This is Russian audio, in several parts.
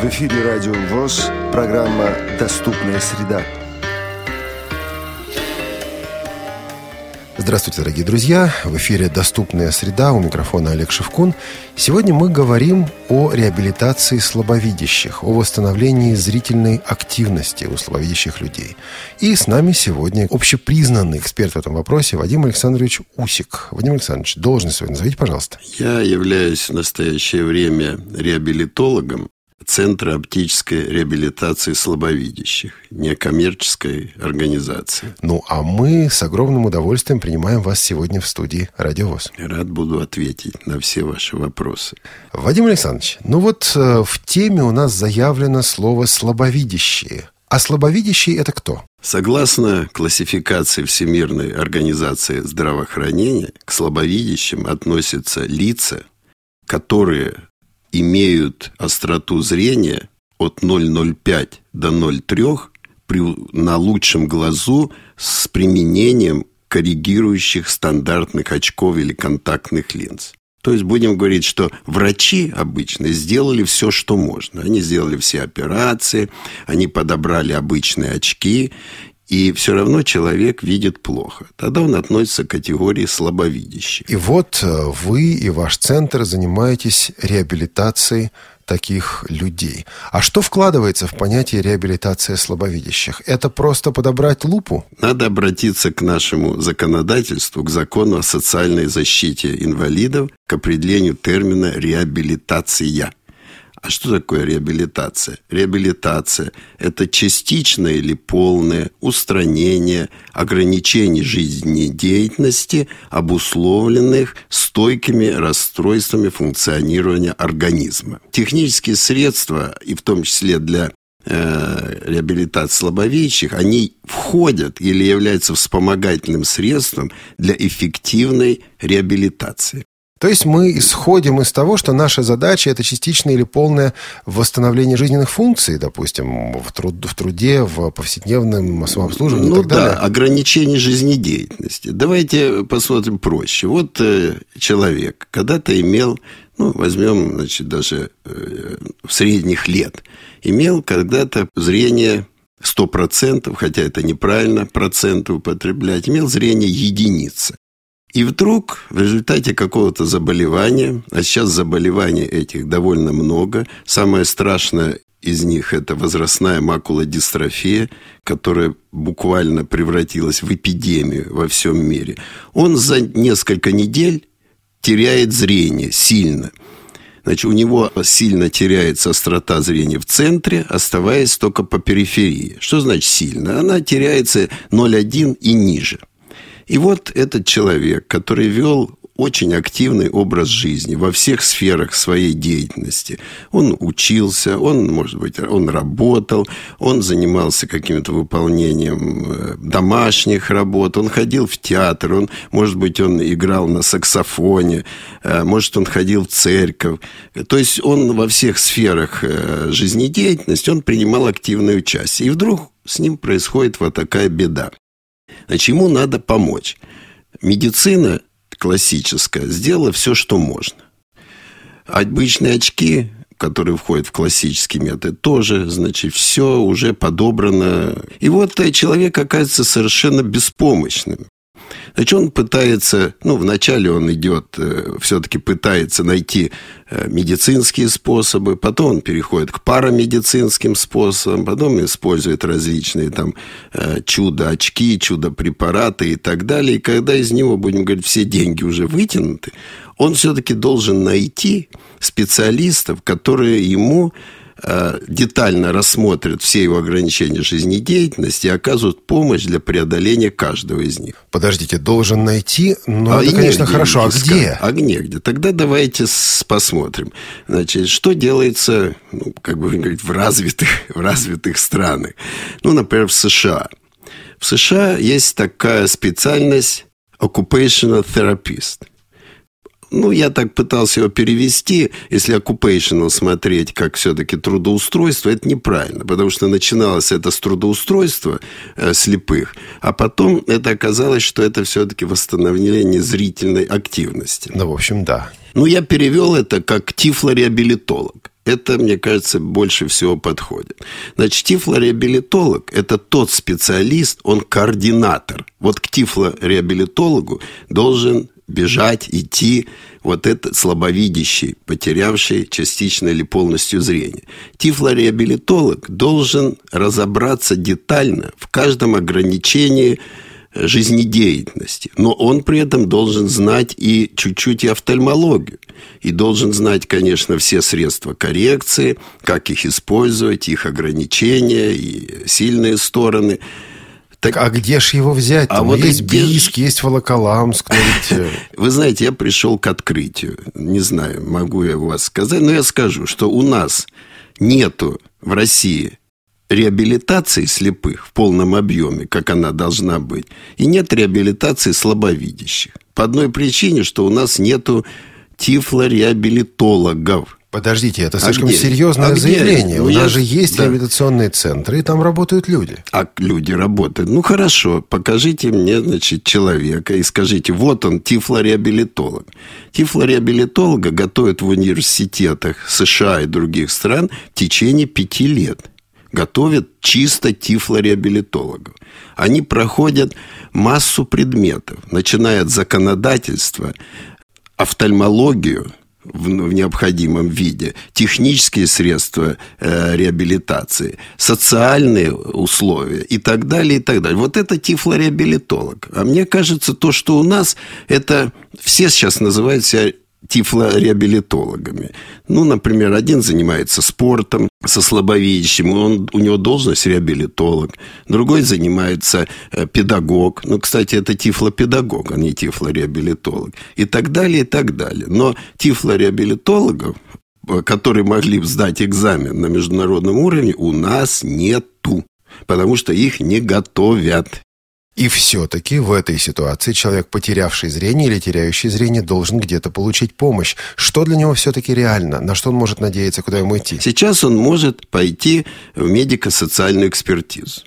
В эфире Радио ВОЗ, программа «Доступная среда». Здравствуйте, дорогие друзья! В эфире «Доступная среда» у микрофона Олег Шевкун. Сегодня мы говорим о реабилитации слабовидящих, о восстановлении зрительной активности у слабовидящих людей. И с нами сегодня общепризнанный эксперт в этом вопросе Вадим Александрович Усик. Вадим Александрович, должность свою назовите, пожалуйста. Я являюсь в настоящее время реабилитологом Центра оптической реабилитации слабовидящих, некоммерческой организации. Ну, а мы с огромным удовольствием принимаем вас сегодня в студии «Радиовоз». Рад буду ответить на все ваши вопросы. Вадим Александрович, ну вот э, в теме у нас заявлено слово «слабовидящие». А слабовидящие – это кто? Согласно классификации Всемирной организации здравоохранения, к слабовидящим относятся лица, которые имеют остроту зрения от 0,05 до 0,3 при, на лучшем глазу с применением коррегирующих стандартных очков или контактных линз. То есть будем говорить, что врачи обычно сделали все, что можно. Они сделали все операции, они подобрали обычные очки, и все равно человек видит плохо. Тогда он относится к категории слабовидящих. И вот э, вы и ваш центр занимаетесь реабилитацией таких людей. А что вкладывается в понятие реабилитация слабовидящих? Это просто подобрать лупу? Надо обратиться к нашему законодательству, к закону о социальной защите инвалидов, к определению термина реабилитация. А что такое реабилитация? Реабилитация – это частичное или полное устранение ограничений жизнедеятельности, обусловленных стойкими расстройствами функционирования организма. Технические средства, и в том числе для э, реабилитации слабовидящих, они входят или являются вспомогательным средством для эффективной реабилитации. То есть мы исходим из того, что наша задача – это частичное или полное восстановление жизненных функций, допустим, в, труд, в труде, в повседневном самообслуживании ну, и так да, далее. ограничение жизнедеятельности. Давайте посмотрим проще. Вот э, человек когда-то имел, ну, возьмем, значит, даже э, в средних лет, имел когда-то зрение 100%, хотя это неправильно проценты употреблять, имел зрение единицы. И вдруг в результате какого-то заболевания, а сейчас заболеваний этих довольно много, самое страшное из них это возрастная макулодистрофия, которая буквально превратилась в эпидемию во всем мире. Он за несколько недель теряет зрение сильно. Значит, у него сильно теряется острота зрения в центре, оставаясь только по периферии. Что значит сильно? Она теряется 0,1 и ниже. И вот этот человек, который вел очень активный образ жизни во всех сферах своей деятельности. Он учился, он, может быть, он работал, он занимался каким-то выполнением э, домашних работ, он ходил в театр, он, может быть, он играл на саксофоне, э, может, он ходил в церковь. То есть он во всех сферах э, жизнедеятельности, он принимал активное участие. И вдруг с ним происходит вот такая беда. Значит, ему надо помочь. Медицина классическая сделала все, что можно. Обычные очки, которые входят в классический метод, тоже, значит, все уже подобрано. И вот человек оказывается совершенно беспомощным. Значит, он пытается, ну, вначале он идет, э, все-таки пытается найти э, медицинские способы, потом он переходит к парамедицинским способам, потом использует различные там э, чудо-очки, чудо-препараты и так далее. И когда из него, будем говорить, все деньги уже вытянуты, он все-таки должен найти специалистов, которые ему детально рассмотрят все его ограничения жизнедеятельности и оказывают помощь для преодоления каждого из них. Подождите, должен найти, ну, а это, конечно, хорошо. А где? А негде. Тогда давайте посмотрим. Значит, что делается, ну, как бы говорить, в развитых, в развитых странах. Ну, например, в США. В США есть такая специальность occupational therapist ну, я так пытался его перевести, если occupational смотреть, как все-таки трудоустройство, это неправильно, потому что начиналось это с трудоустройства э, слепых, а потом это оказалось, что это все-таки восстановление зрительной активности. Ну, в общем, да. Ну, я перевел это как тифлореабилитолог. Это, мне кажется, больше всего подходит. Значит, тифлореабилитолог – это тот специалист, он координатор. Вот к тифлореабилитологу должен бежать, идти вот этот слабовидящий, потерявший частично или полностью зрение. Тифлореабилитолог должен разобраться детально в каждом ограничении жизнедеятельности. Но он при этом должен знать и чуть-чуть и офтальмологию. И должен знать, конечно, все средства коррекции, как их использовать, их ограничения и сильные стороны. Так, а где же его взять? А вот есть где... Бийск, есть Волоколамск. Э, Вы знаете, я пришел к открытию. Не знаю, могу я вас сказать, но я скажу, что у нас нету в России реабилитации слепых в полном объеме, как она должна быть, и нет реабилитации слабовидящих. По одной причине, что у нас нету тифлореабилитологов. Подождите, это а слишком где? серьезное а заявление. Где? У нас же есть да. реабилитационные центры, и там работают люди. А люди работают. Ну хорошо, покажите мне, значит, человека и скажите, вот он, тифлореабилитолог. Тифлореабилитолога готовят в университетах США и других стран в течение пяти лет готовят чисто тифлореабилитологов. Они проходят массу предметов, начиная от законодательства, офтальмологию в, в необходимом виде, технические средства э, реабилитации, социальные условия и так далее, и так далее. Вот это тифлореабилитолог. А мне кажется, то, что у нас, это все сейчас называют себя тифлореабилитологами. Ну, например, один занимается спортом со слабовидящим, он, у него должность реабилитолог. Другой занимается э, педагог. Ну, кстати, это тифлопедагог, а не тифлореабилитолог. И так далее, и так далее. Но тифлореабилитологов, э, которые могли бы сдать экзамен на международном уровне, у нас нету. Потому что их не готовят. И все-таки в этой ситуации человек, потерявший зрение или теряющий зрение, должен где-то получить помощь. Что для него все-таки реально? На что он может надеяться, куда ему идти? Сейчас он может пойти в медико-социальную экспертизу.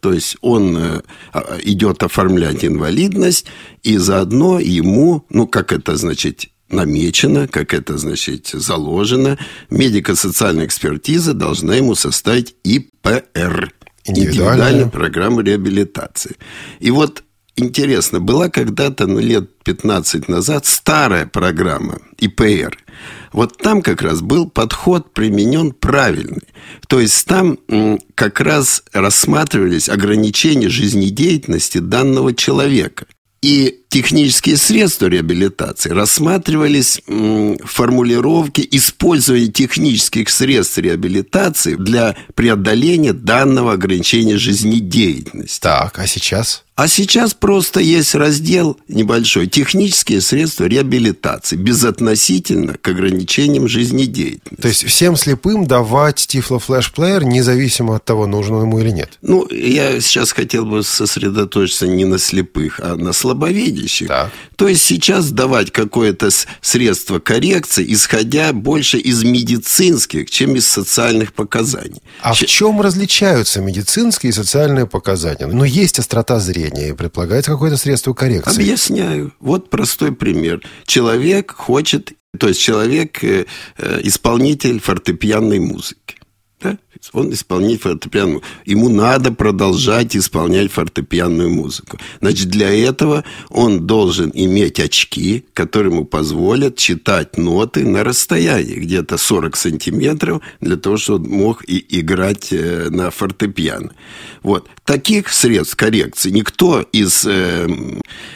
То есть он э, а, идет оформлять инвалидность, и заодно ему, ну, как это значит, намечено, как это, значит, заложено, медико-социальная экспертиза должна ему составить ИПР индивидуальная программа реабилитации. И вот интересно, была когда-то, ну, лет 15 назад старая программа ИПР. Вот там как раз был подход применен правильный. То есть там как раз рассматривались ограничения жизнедеятельности данного человека. И технические средства реабилитации рассматривались в формулировке использования технических средств реабилитации для преодоления данного ограничения жизнедеятельности. Так, а сейчас? А сейчас просто есть раздел небольшой «Технические средства реабилитации» безотносительно к ограничениям жизнедеятельности. То есть всем слепым давать тифло-флеш-плеер независимо от того, нужен ему или нет? Ну, я сейчас хотел бы сосредоточиться не на слепых, а на слабовидящих. Так. То есть сейчас давать какое-то средство коррекции, исходя больше из медицинских, чем из социальных показаний. А Ч... в чем различаются медицинские и социальные показания? Ну, есть острота зрения зрения и предполагается какое-то средство коррекции. Объясняю. Вот простой пример. Человек хочет, то есть человек э, э, исполнитель фортепианной музыки. Да? Он исполнитель фортепианную. Ему надо продолжать исполнять фортепианную музыку. Значит, для этого он должен иметь очки, которые ему позволят читать ноты на расстоянии, где-то 40 сантиметров, для того, чтобы он мог и играть э, на фортепиано. Вот. Таких средств коррекции никто из э,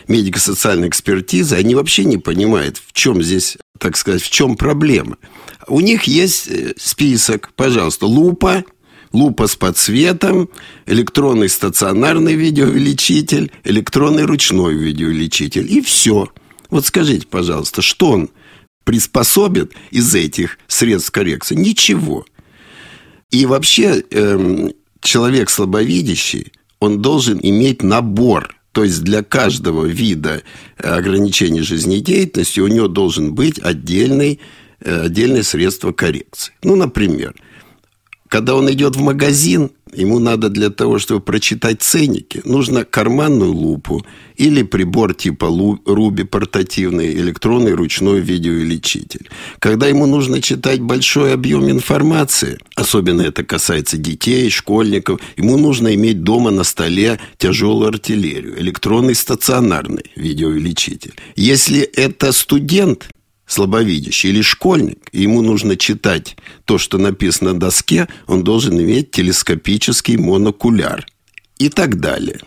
медико-социальной экспертизы, они вообще не понимают, в чем здесь, так сказать, в чем проблема. У них есть э, список, пожалуйста, лупа, лупа с подсветом, электронный стационарный видеоувеличитель, электронный ручной видеоувеличитель. И все. Вот скажите, пожалуйста, что он приспособит из этих средств коррекции? Ничего. И вообще эм, человек слабовидящий, он должен иметь набор то есть для каждого вида э, ограничения жизнедеятельности у него должен быть отдельный отдельные средства коррекции. Ну, например, когда он идет в магазин, ему надо для того, чтобы прочитать ценники, нужно карманную лупу или прибор типа Руби портативный, электронный ручной видеоувеличитель. Когда ему нужно читать большой объем информации, особенно это касается детей, школьников, ему нужно иметь дома на столе тяжелую артиллерию, электронный стационарный видеоувеличитель. Если это студент, слабовидящий или школьник, и ему нужно читать то, что написано на доске, он должен иметь телескопический монокуляр и так далее.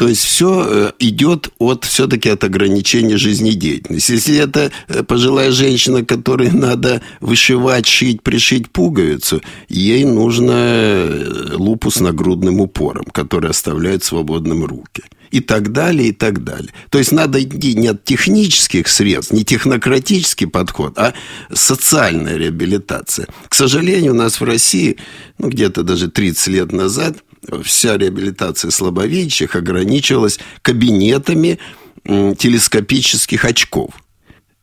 То есть все э, идет от все-таки от ограничения жизнедеятельности. Если это э, пожилая женщина, которой надо вышивать, шить, пришить пуговицу, ей нужно э, лупу с нагрудным упором, который оставляет свободным руки и так далее, и так далее. То есть надо идти не от технических средств, не технократический подход, а социальная реабилитация. К сожалению, у нас в России, ну, где-то даже 30 лет назад, вся реабилитация слабовидящих ограничивалась кабинетами телескопических очков –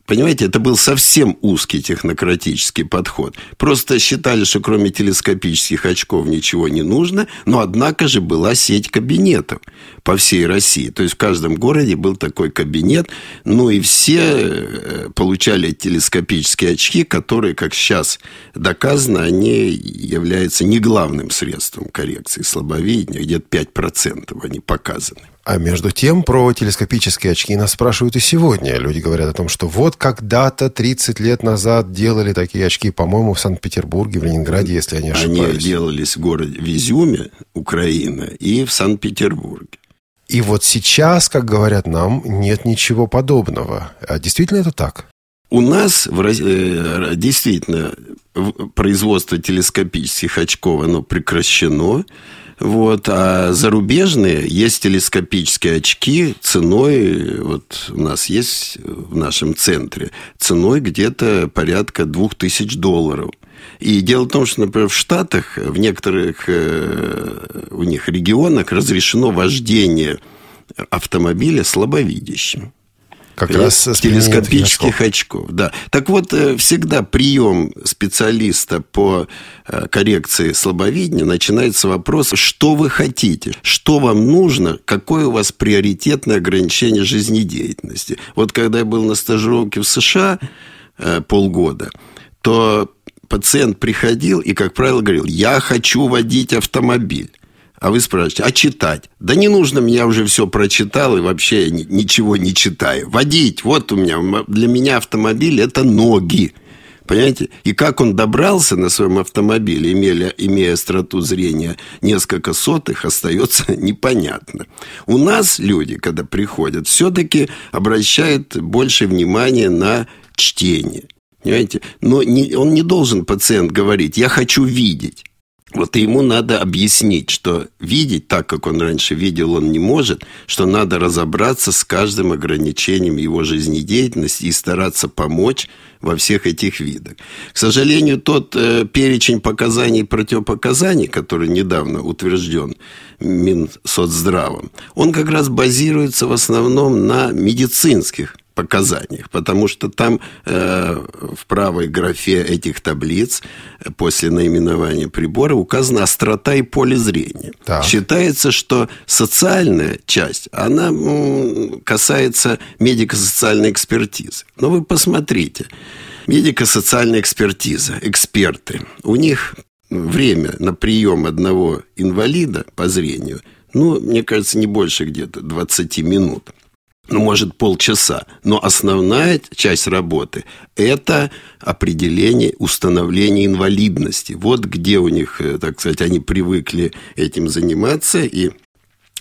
Понимаете, это был совсем узкий технократический подход. Просто считали, что кроме телескопических очков ничего не нужно, но однако же была сеть кабинетов по всей России. То есть в каждом городе был такой кабинет, ну и все э, получали телескопические очки, которые, как сейчас доказано, они являются не главным средством коррекции слабовидения, где-то 5% они показаны. А между тем, про телескопические очки нас спрашивают и сегодня. Люди говорят о том, что вот когда-то 30 лет назад делали такие очки, по-моему, в Санкт-Петербурге, в Ленинграде, если я не ошибаюсь. Они делались в городе в Изюме, Украина, и в Санкт-Петербурге. И вот сейчас, как говорят нам, нет ничего подобного. А действительно это так? У нас в, э, действительно производство телескопических очков оно прекращено. Вот, а зарубежные есть телескопические очки ценой, вот у нас есть в нашем центре, ценой где-то порядка двух тысяч долларов. И дело в том, что, например, в Штатах, в некоторых э, у них регионах разрешено вождение автомобиля слабовидящим. Как раз с телескопических очков. Да. Так вот, э, всегда прием специалиста по э, коррекции слабовидения начинается вопрос, что вы хотите, что вам нужно, какое у вас приоритетное ограничение жизнедеятельности. Вот когда я был на стажировке в США э, полгода, то пациент приходил и, как правило, говорил, я хочу водить автомобиль. А вы спрашиваете, а читать? Да не нужно, я уже все прочитал и вообще ничего не читаю. Водить, вот у меня, для меня автомобиль – это ноги. Понимаете? И как он добрался на своем автомобиле, имея, имея остроту зрения несколько сотых, остается непонятно. У нас люди, когда приходят, все-таки обращают больше внимания на чтение. Понимаете? Но не, он не должен, пациент, говорить, я хочу видеть. Вот ему надо объяснить, что видеть так, как он раньше видел, он не может, что надо разобраться с каждым ограничением его жизнедеятельности и стараться помочь во всех этих видах. К сожалению, тот э, перечень показаний и противопоказаний, который недавно утвержден Минсоцздравом, он как раз базируется в основном на медицинских показаниях, потому что там э, в правой графе этих таблиц э, после наименования прибора указана острота и поле зрения. Так. Считается, что социальная часть, она м, касается медико-социальной экспертизы. Но вы посмотрите, медико-социальная экспертиза, эксперты, у них время на прием одного инвалида по зрению, ну, мне кажется, не больше где-то 20 минут ну, может, полчаса. Но основная часть работы – это определение, установление инвалидности. Вот где у них, э, так сказать, они привыкли этим заниматься, и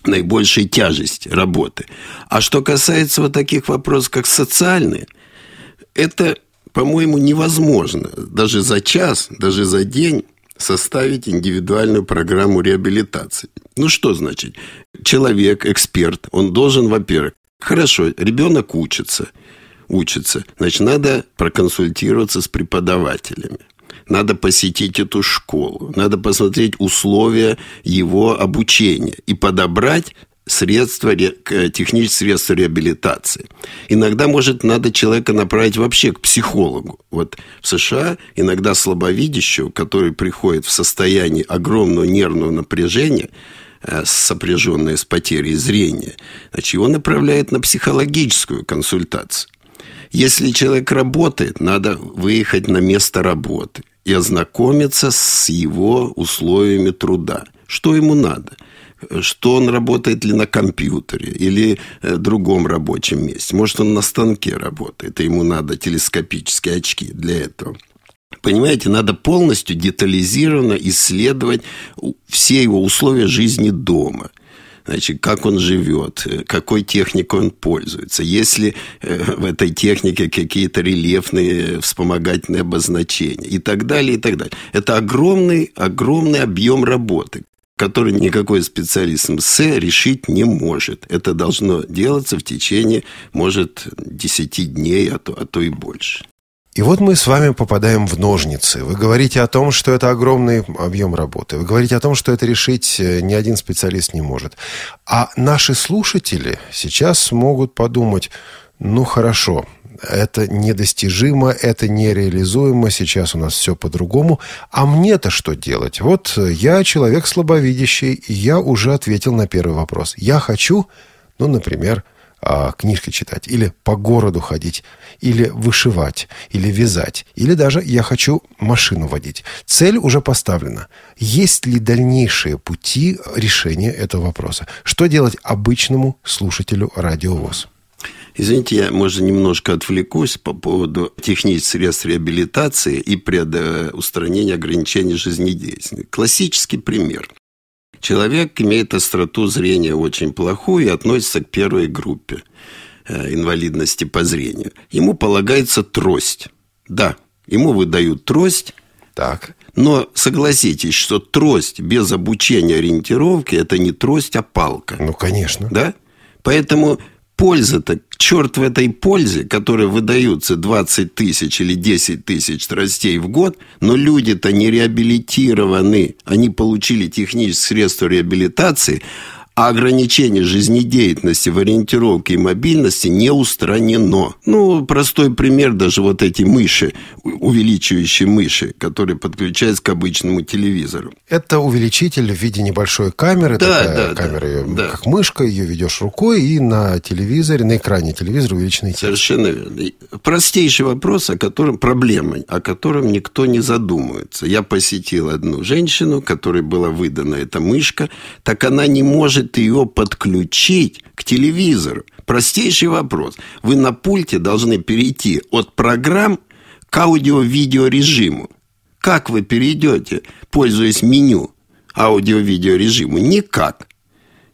наибольшая тяжесть работы. А что касается вот таких вопросов, как социальные, это, по-моему, невозможно даже за час, даже за день составить индивидуальную программу реабилитации. Ну что значит? Человек, эксперт, он должен, во-первых, Хорошо, ребенок учится, учится, значит, надо проконсультироваться с преподавателями. Надо посетить эту школу, надо посмотреть условия его обучения и подобрать средства, технические средства реабилитации. Иногда, может, надо человека направить вообще к психологу. Вот в США иногда слабовидящего, который приходит в состояние огромного нервного напряжения, э, сопряженное с потерей зрения, значит, его направляют на психологическую консультацию. Если человек работает, надо выехать на место работы и ознакомиться с его условиями труда. Что ему надо – что он работает ли на компьютере или э, другом рабочем месте. Может, он на станке работает, и ему надо телескопические очки для этого. Понимаете, надо полностью детализированно исследовать все его условия жизни дома – значит, как он живет, какой техникой он пользуется, есть ли э, в этой технике какие-то рельефные вспомогательные обозначения и так далее, и так далее. Это огромный, огромный объем работы, который никакой специалист МС решить не может. Это должно делаться в течение, может, 10 дней, а то, а то и больше. И вот мы с вами попадаем в ножницы. Вы говорите о том, что это огромный объем работы. Вы говорите о том, что это решить э, ни один специалист не может. А наши слушатели сейчас могут подумать, ну хорошо, это недостижимо, это нереализуемо, сейчас у нас все по-другому. А мне-то что делать? Вот я человек слабовидящий, и я уже ответил на первый вопрос. Я хочу, ну, например, а, книжки читать, или по городу ходить, или вышивать, или вязать, или даже я хочу машину водить. Цель уже поставлена. Есть ли дальнейшие пути решения этого вопроса? Что делать обычному слушателю радиовоз? Извините, я, может, немножко отвлекусь по поводу технических средств реабилитации и устранения ограничений жизнедеятельности. Классический пример. Человек имеет остроту зрения очень плохую и относится к первой группе э, инвалидности по зрению. Ему полагается трость. Да, ему выдают трость. Так. Но согласитесь, что трость без обучения ориентировки – это не трость, а палка. Ну, конечно. Да? Поэтому польза-то, черт в этой пользе, которая выдаются 20 тысяч или 10 тысяч страстей в год, но люди-то не реабилитированы, они получили технические средства реабилитации, а ограничение жизнедеятельности в ориентировке и мобильности не устранено. Ну, простой пример, даже вот эти мыши, увеличивающие мыши, которые подключаются к обычному телевизору. Это увеличитель в виде небольшой камеры, да, такая да, камера, да, как мышка, ее ведешь рукой, и на телевизоре, на экране телевизора увеличенный текст. Совершенно верно. Простейший вопрос, о котором, проблема, о котором никто не задумывается. Я посетил одну женщину, которой была выдана эта мышка, так она не может может ее подключить к телевизору? Простейший вопрос. Вы на пульте должны перейти от программ к аудио-видео-режиму. Как вы перейдете, пользуясь меню аудио-видео режиму? Никак.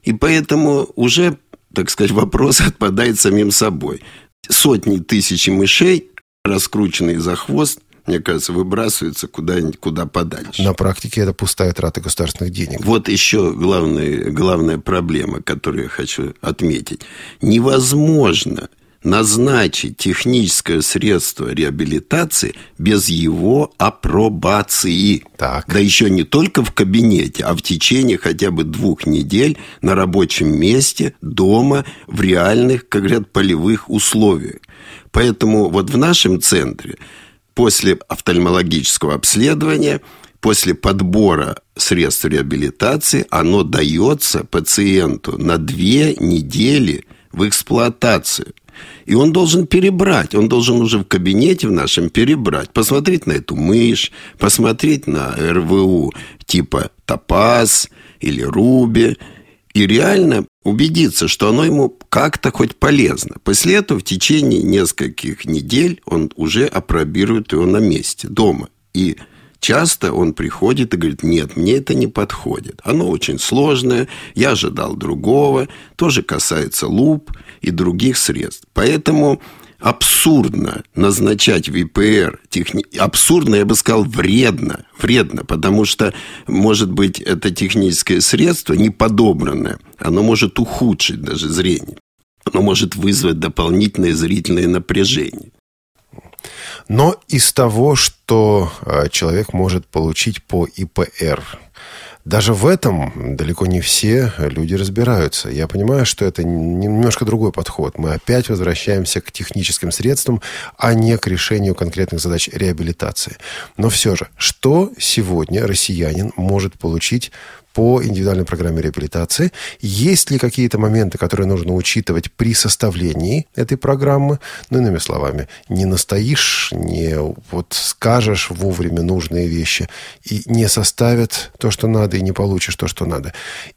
И поэтому уже, так сказать, вопрос отпадает самим собой. Сотни тысяч мышей, раскрученные за хвост – мне кажется, выбрасывается куда-нибудь куда подальше. На практике это пустая трата государственных денег. Вот еще главная, главная проблема, которую я хочу отметить. Невозможно назначить техническое средство реабилитации без его апробации. Так. Да еще не только в кабинете, а в течение хотя бы двух недель на рабочем месте, дома, в реальных, как говорят, полевых условиях. Поэтому вот в нашем центре после офтальмологического обследования, после подбора средств реабилитации, оно дается пациенту на две недели в эксплуатацию. И он должен перебрать, он должен уже в кабинете в нашем перебрать, посмотреть на эту мышь, посмотреть на РВУ типа Топаз или Руби, и реально убедиться, что оно ему как-то хоть полезно. После этого в течение нескольких недель он уже опробирует его на месте, дома. И часто он приходит и говорит, нет, мне это не подходит. Оно очень сложное, я ожидал другого, тоже касается луп и других средств. Поэтому абсурдно назначать ВПР, техни... абсурдно, я бы сказал, вредно, вредно, потому что, может быть, это техническое средство не подобранное, оно может ухудшить даже зрение, оно может вызвать дополнительное зрительное напряжение. Но из того, что э, человек может получить по ИПР, даже в этом далеко не все люди разбираются. Я понимаю, что это немножко другой подход. Мы опять возвращаемся к техническим средствам, а не к решению конкретных задач реабилитации. Но все же, что сегодня россиянин может получить по индивидуальной программе реабилитации. Есть ли какие-то моменты, которые нужно учитывать при составлении этой программы? Ну, иными словами, не настоишь, не вот скажешь вовремя нужные вещи и не составят то, что надо, и не получишь то, что надо.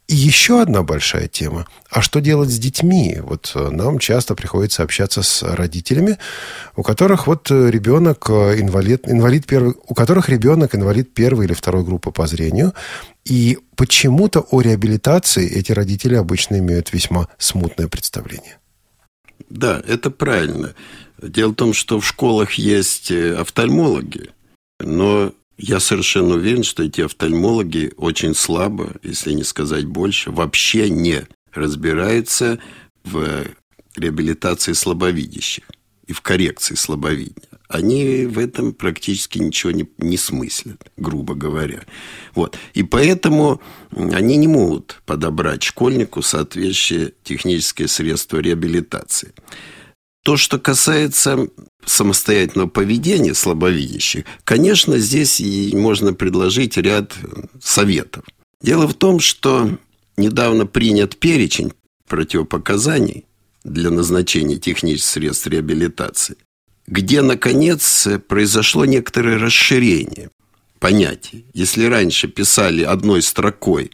И еще одна большая тема. А что делать с детьми? Вот э, нам часто приходится общаться с родителями, у которых вот э, ребенок э, инвалид, инвалид первый, у которых ребенок инвалид первой или второй группы по зрению, и почему-то о реабилитации эти родители обычно имеют весьма смутное представление. Да, это правильно. Дело в том, что в школах есть э, офтальмологи, но я совершенно уверен, что эти офтальмологи очень слабо, если не сказать больше, вообще не разбираются в реабилитации слабовидящих и в коррекции слабовидения они в этом практически ничего не, не смыслят, грубо говоря. Вот. И поэтому они не могут подобрать школьнику соответствующее техническое средство реабилитации. То, что касается самостоятельного поведения слабовидящих, конечно, здесь и можно предложить ряд советов. Дело в том, что недавно принят перечень противопоказаний для назначения технических средств реабилитации где, наконец, произошло некоторое расширение понятий. Если раньше писали одной строкой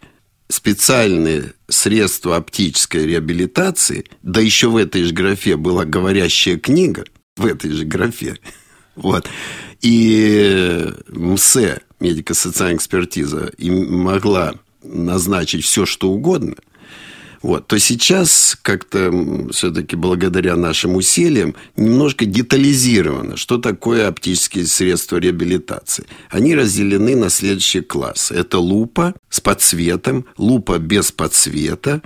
специальные средства оптической реабилитации, да еще в этой же графе была говорящая книга, в этой же графе, вот, и МСЭ, медико-социальная экспертиза, могла назначить все, что угодно – вот, то сейчас как-то все-таки благодаря нашим усилиям немножко детализировано, что такое оптические средства реабилитации. Они разделены на следующие классы. Это лупа с подсветом, лупа без подсвета,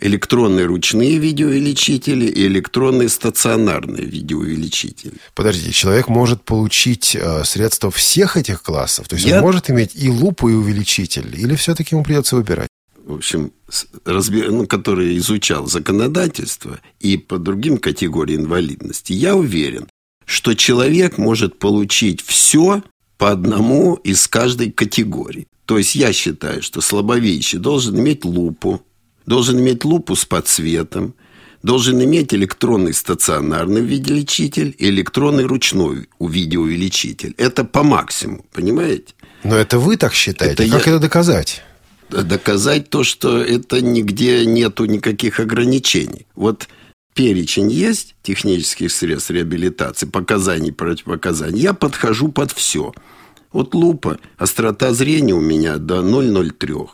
электронные ручные видеоувеличители и электронные стационарные видеоувеличители. Подождите, человек может получить э, средства всех этих классов? То есть Я... он может иметь и лупу, и увеличитель? Или все-таки ему придется выбирать? В общем, разбер... ну, который изучал законодательство и по другим категориям инвалидности, я уверен, что человек может получить все по одному из каждой категории. То есть я считаю, что слабовидящий должен иметь лупу, должен иметь лупу с подсветом, должен иметь электронный стационарный видеоувеличитель и электронный ручной видеоувеличитель. Это по максимуму, понимаете? Но это вы так считаете? Это как я... это доказать? Доказать то, что это нигде нету никаких ограничений. Вот перечень есть технических средств реабилитации, показаний, противопоказаний. Я подхожу под все. Вот лупа, острота зрения у меня до 0,03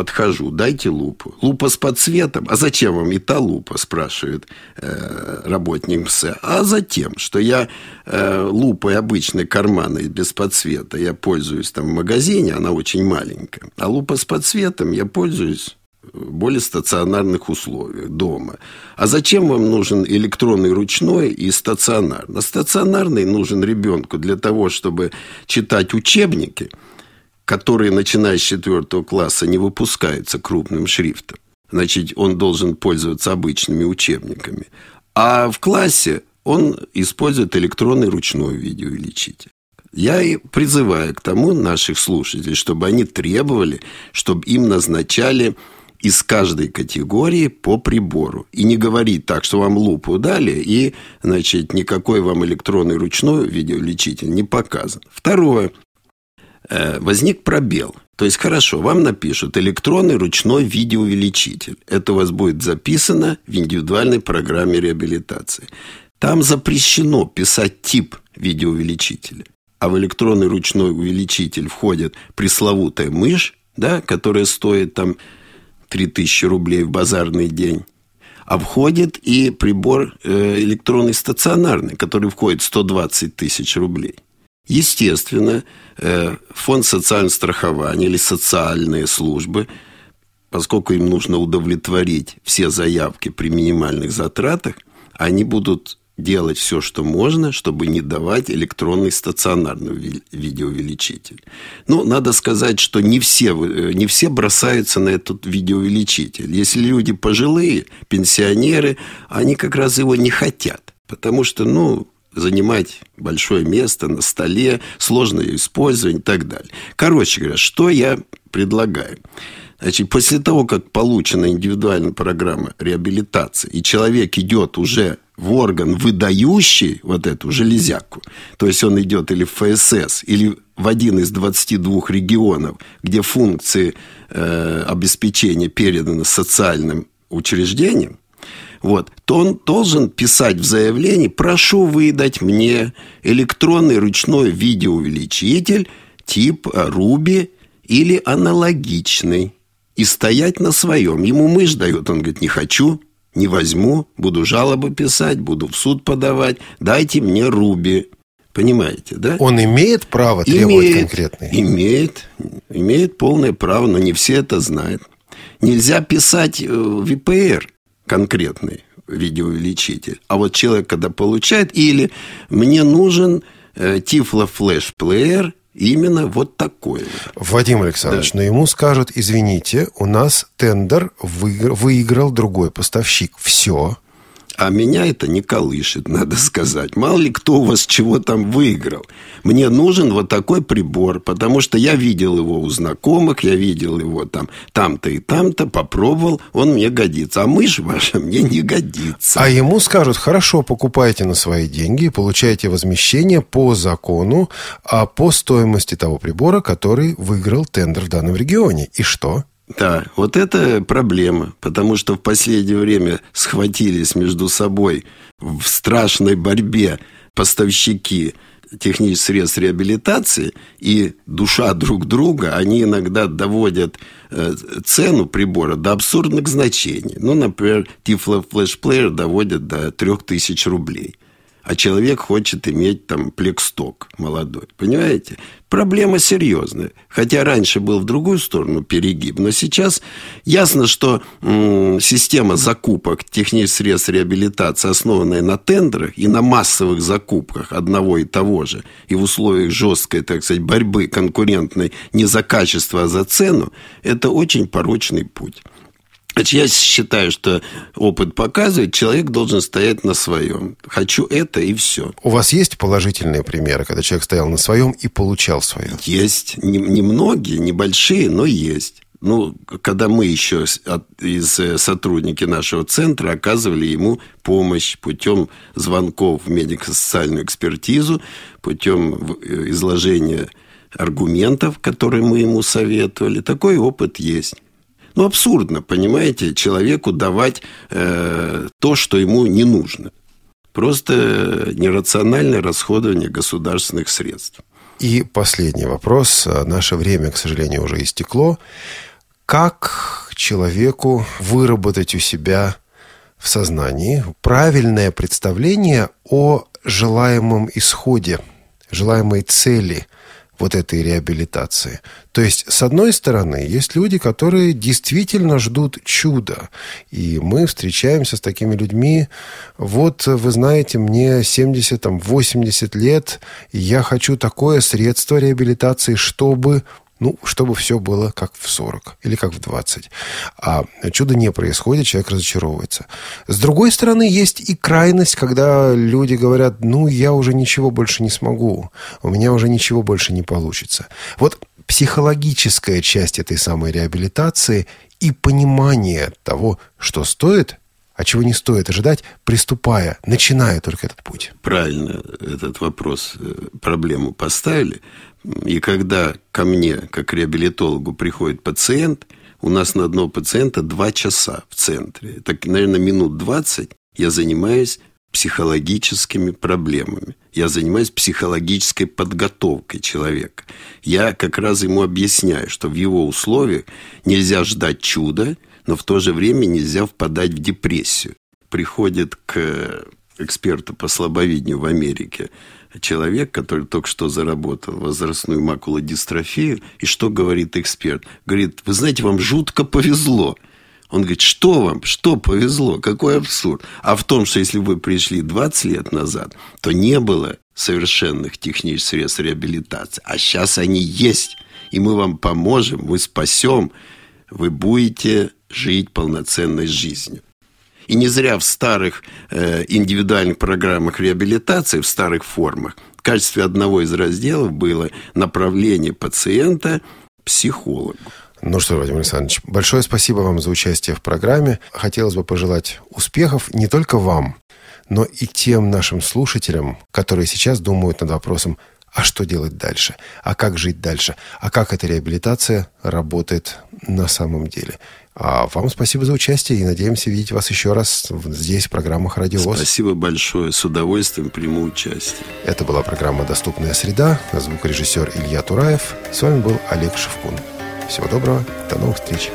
подхожу, дайте лупу. Лупа с подсветом. А зачем вам и та лупа, спрашивает э, работник МСЭ. А затем, что я э, лупой обычной карманной без подсвета я пользуюсь там в магазине, она очень маленькая. А лупа с подсветом я пользуюсь в более стационарных условиях дома. А зачем вам нужен электронный ручной и стационарный? Стационарный нужен ребенку для того, чтобы читать учебники – которые, начиная с четвертого класса, не выпускаются крупным шрифтом. Значит, он должен пользоваться обычными учебниками. А в классе он использует электронный ручной видеоувеличитель. Я и призываю к тому наших слушателей, чтобы они требовали, чтобы им назначали из каждой категории по прибору. И не говорить так, что вам лупу дали, и, значит, никакой вам электронный ручной видеоувеличитель не показан. Второе. Э, возник пробел. То есть, хорошо, вам напишут электронный ручной видеоувеличитель. Это у вас будет записано в индивидуальной программе реабилитации. Там запрещено писать тип видеоувеличителя. А в электронный ручной увеличитель входит пресловутая мышь, да, которая стоит там 3000 рублей в базарный день. А входит и прибор э, электронный стационарный, который входит 120 тысяч рублей. Естественно, э, фонд социального страхования или социальные службы, поскольку им нужно удовлетворить все заявки при минимальных затратах, они будут делать все, что можно, чтобы не давать электронный стационарный видеоувеличитель. Ну, надо сказать, что не все, э, не все бросаются на этот видеоувеличитель. Если люди пожилые, пенсионеры, они как раз его не хотят. Потому что, ну, занимать большое место на столе, сложное использование и так далее. Короче говоря, что я предлагаю? Значит, после того, как получена индивидуальная программа реабилитации, и человек идет уже в орган, выдающий вот эту железяку, то есть он идет или в ФСС, или в один из 22 регионов, где функции э, обеспечения переданы социальным учреждениям, вот, то он должен писать в заявлении, прошу выдать мне электронный ручной видеоувеличитель тип Руби или аналогичный и стоять на своем. Ему мышь дает, он говорит, не хочу, не возьму, буду жалобы писать, буду в суд подавать, дайте мне Руби. Понимаете, да? Он имеет право требовать имеет, конкретный? Имеет, имеет полное право, но не все это знают. Нельзя писать э, VPR конкретный видеоувеличитель. А вот человек, когда получает, или мне нужен э, Tiflo Flash Player Именно вот такое. Вадим Александрович, да. но ему скажут, извините, у нас тендер выиграл другой поставщик. Все. А меня это не колышет, надо сказать. Мало ли кто у вас чего там выиграл. Мне нужен вот такой прибор, потому что я видел его у знакомых, я видел его там, там-то и там-то, попробовал, он мне годится. А мышь ваша мне не годится. А ему скажут, хорошо, покупайте на свои деньги получайте возмещение по закону, а по стоимости того прибора, который выиграл тендер в данном регионе. И что? Да, вот это проблема, потому что в последнее время схватились между собой в страшной борьбе поставщики технических средств реабилитации и душа друг друга, они иногда доводят э, цену прибора до абсурдных значений. Ну, например, Flash Player доводят до 3000 рублей – а человек хочет иметь там плексток молодой. Понимаете? Проблема серьезная. Хотя раньше был в другую сторону перегиб, но сейчас ясно, что м, система закупок технических средств реабилитации, основанная на тендерах и на массовых закупках одного и того же, и в условиях жесткой, так сказать, борьбы конкурентной не за качество, а за цену, это очень порочный путь. Я считаю, что опыт показывает, человек должен стоять на своем. Хочу это и все. У вас есть положительные примеры, когда человек стоял на своем и получал свое? Есть. Немногие, не небольшие, но есть. Ну, когда мы еще из э, сотрудники нашего центра оказывали ему помощь путем звонков в медико-социальную экспертизу, путем э, изложения аргументов, которые мы ему советовали. Такой опыт есть. Ну, абсурдно, понимаете, человеку давать э, то, что ему не нужно. Просто нерациональное расходование государственных средств. И последний вопрос. Наше время, к сожалению, уже истекло. Как человеку выработать у себя в сознании правильное представление о желаемом исходе, желаемой цели – вот этой реабилитации. То есть, с одной стороны, есть люди, которые действительно ждут чуда. И мы встречаемся с такими людьми. Вот, вы знаете, мне 70, там, 80 лет, и я хочу такое средство реабилитации, чтобы ну, чтобы все было как в 40 или как в 20. А чудо не происходит, человек разочаровывается. С другой стороны, есть и крайность, когда люди говорят, ну, я уже ничего больше не смогу, у меня уже ничего больше не получится. Вот психологическая часть этой самой реабилитации и понимание того, что стоит а чего не стоит ожидать, приступая, начиная только этот путь? Правильно этот вопрос, э, проблему поставили. И когда ко мне, как реабилитологу, приходит пациент, у нас на одного пациента два часа в центре. Так, наверное, минут 20 я занимаюсь психологическими проблемами. Я занимаюсь психологической подготовкой человека. Я как раз ему объясняю, что в его условиях нельзя ждать чуда, но в то же время нельзя впадать в депрессию. Приходит к эксперту по слабовидению в Америке человек, который только что заработал возрастную макулодистрофию, и что говорит эксперт? Говорит, вы знаете, вам жутко повезло. Он говорит, что вам, что повезло, какой абсурд. А в том, что если вы пришли 20 лет назад, то не было совершенных технических средств реабилитации. А сейчас они есть. И мы вам поможем, мы спасем. Вы будете жить полноценной жизнью. И не зря в старых э, индивидуальных программах реабилитации, в старых формах, в качестве одного из разделов было направление пациента психологу. Ну что, Владимир Александрович, большое спасибо вам за участие в программе. Хотелось бы пожелать успехов не только вам, но и тем нашим слушателям, которые сейчас думают над вопросом, а что делать дальше, а как жить дальше, а как эта реабилитация работает на самом деле. А вам спасибо за участие и надеемся видеть вас еще раз здесь, в программах «Радио ВОЗ». Спасибо большое. С удовольствием приму участие. Это была программа «Доступная среда». Звукорежиссер Илья Тураев. С вами был Олег Шевкун. Всего доброго. До новых встреч.